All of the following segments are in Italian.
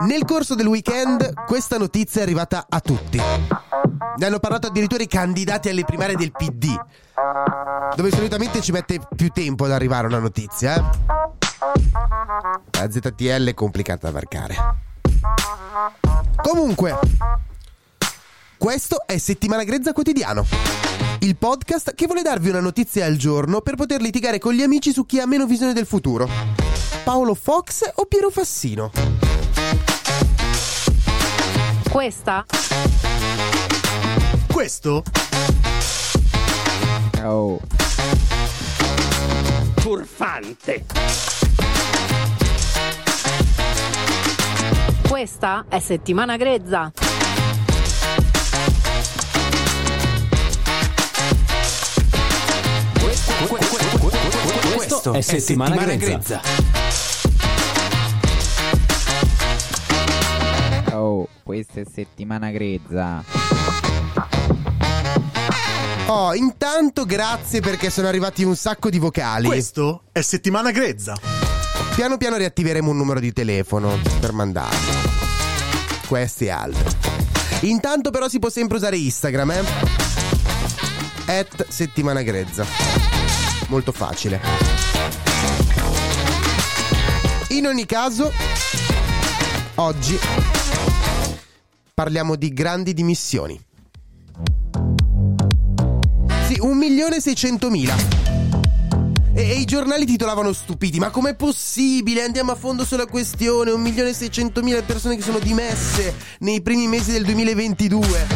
Nel corso del weekend questa notizia è arrivata a tutti. Ne hanno parlato addirittura i candidati alle primarie del PD, dove solitamente ci mette più tempo ad arrivare una notizia. Eh? La ZTL è complicata da varcare. Comunque, questo è Settimana Grezza Quotidiano, il podcast che vuole darvi una notizia al giorno per poter litigare con gli amici su chi ha meno visione del futuro. Paolo Fox o Piero Fassino? Questa? Questo? Oh. Furfante. Questa è settimana grezza. Questo è settimana, grezza. Oh, questa è settimana grezza. Oh, intanto grazie perché sono arrivati un sacco di vocali. Questo è settimana grezza. Piano piano riattiveremo un numero di telefono per mandarli. Questi e altri. Intanto però si può sempre usare Instagram, eh? At settimana grezza. Molto facile. In ogni caso, oggi parliamo di grandi dimissioni. Sì, 1.600.000. E, e i giornali titolavano stupiti, ma com'è possibile? Andiamo a fondo sulla questione, 1.600.000 persone che sono dimesse nei primi mesi del 2022.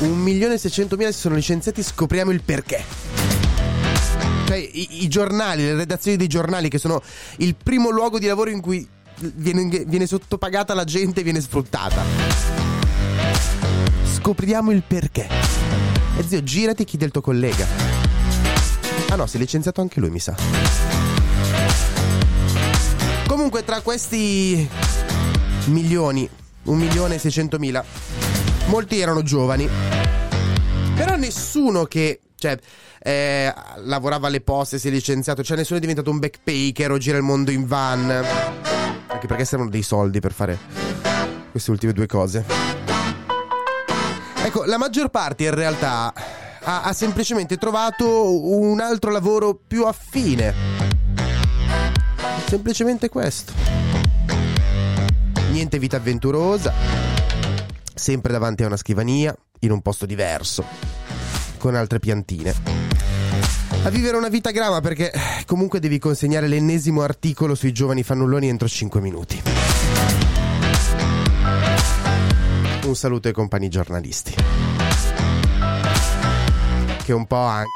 1.600.000 si sono licenziati, scopriamo il perché. Cioè, i, i giornali, le redazioni dei giornali, che sono il primo luogo di lavoro in cui viene, viene sottopagata la gente e viene sfruttata. Scopriamo il perché. E zio, girati e chiedi al tuo collega. Ah no, si è licenziato anche lui, mi sa. Comunque, tra questi milioni, un milione e seicentomila, molti erano giovani. Però nessuno che, cioè, eh, lavorava alle poste, si è licenziato, cioè nessuno è diventato un backpacker o gira il mondo in van. Anche perché servono dei soldi per fare queste ultime due cose. Ecco, la maggior parte in realtà ha, ha semplicemente trovato un altro lavoro più affine. Semplicemente questo. Niente vita avventurosa, sempre davanti a una scrivania, in un posto diverso, con altre piantine. A vivere una vita grama perché comunque devi consegnare l'ennesimo articolo sui giovani fannulloni entro 5 minuti. Un saluto ai compagni giornalisti. Che un po' anche.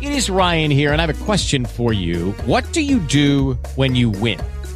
It is Ryan here, and I have a question for you. What do you do when you win?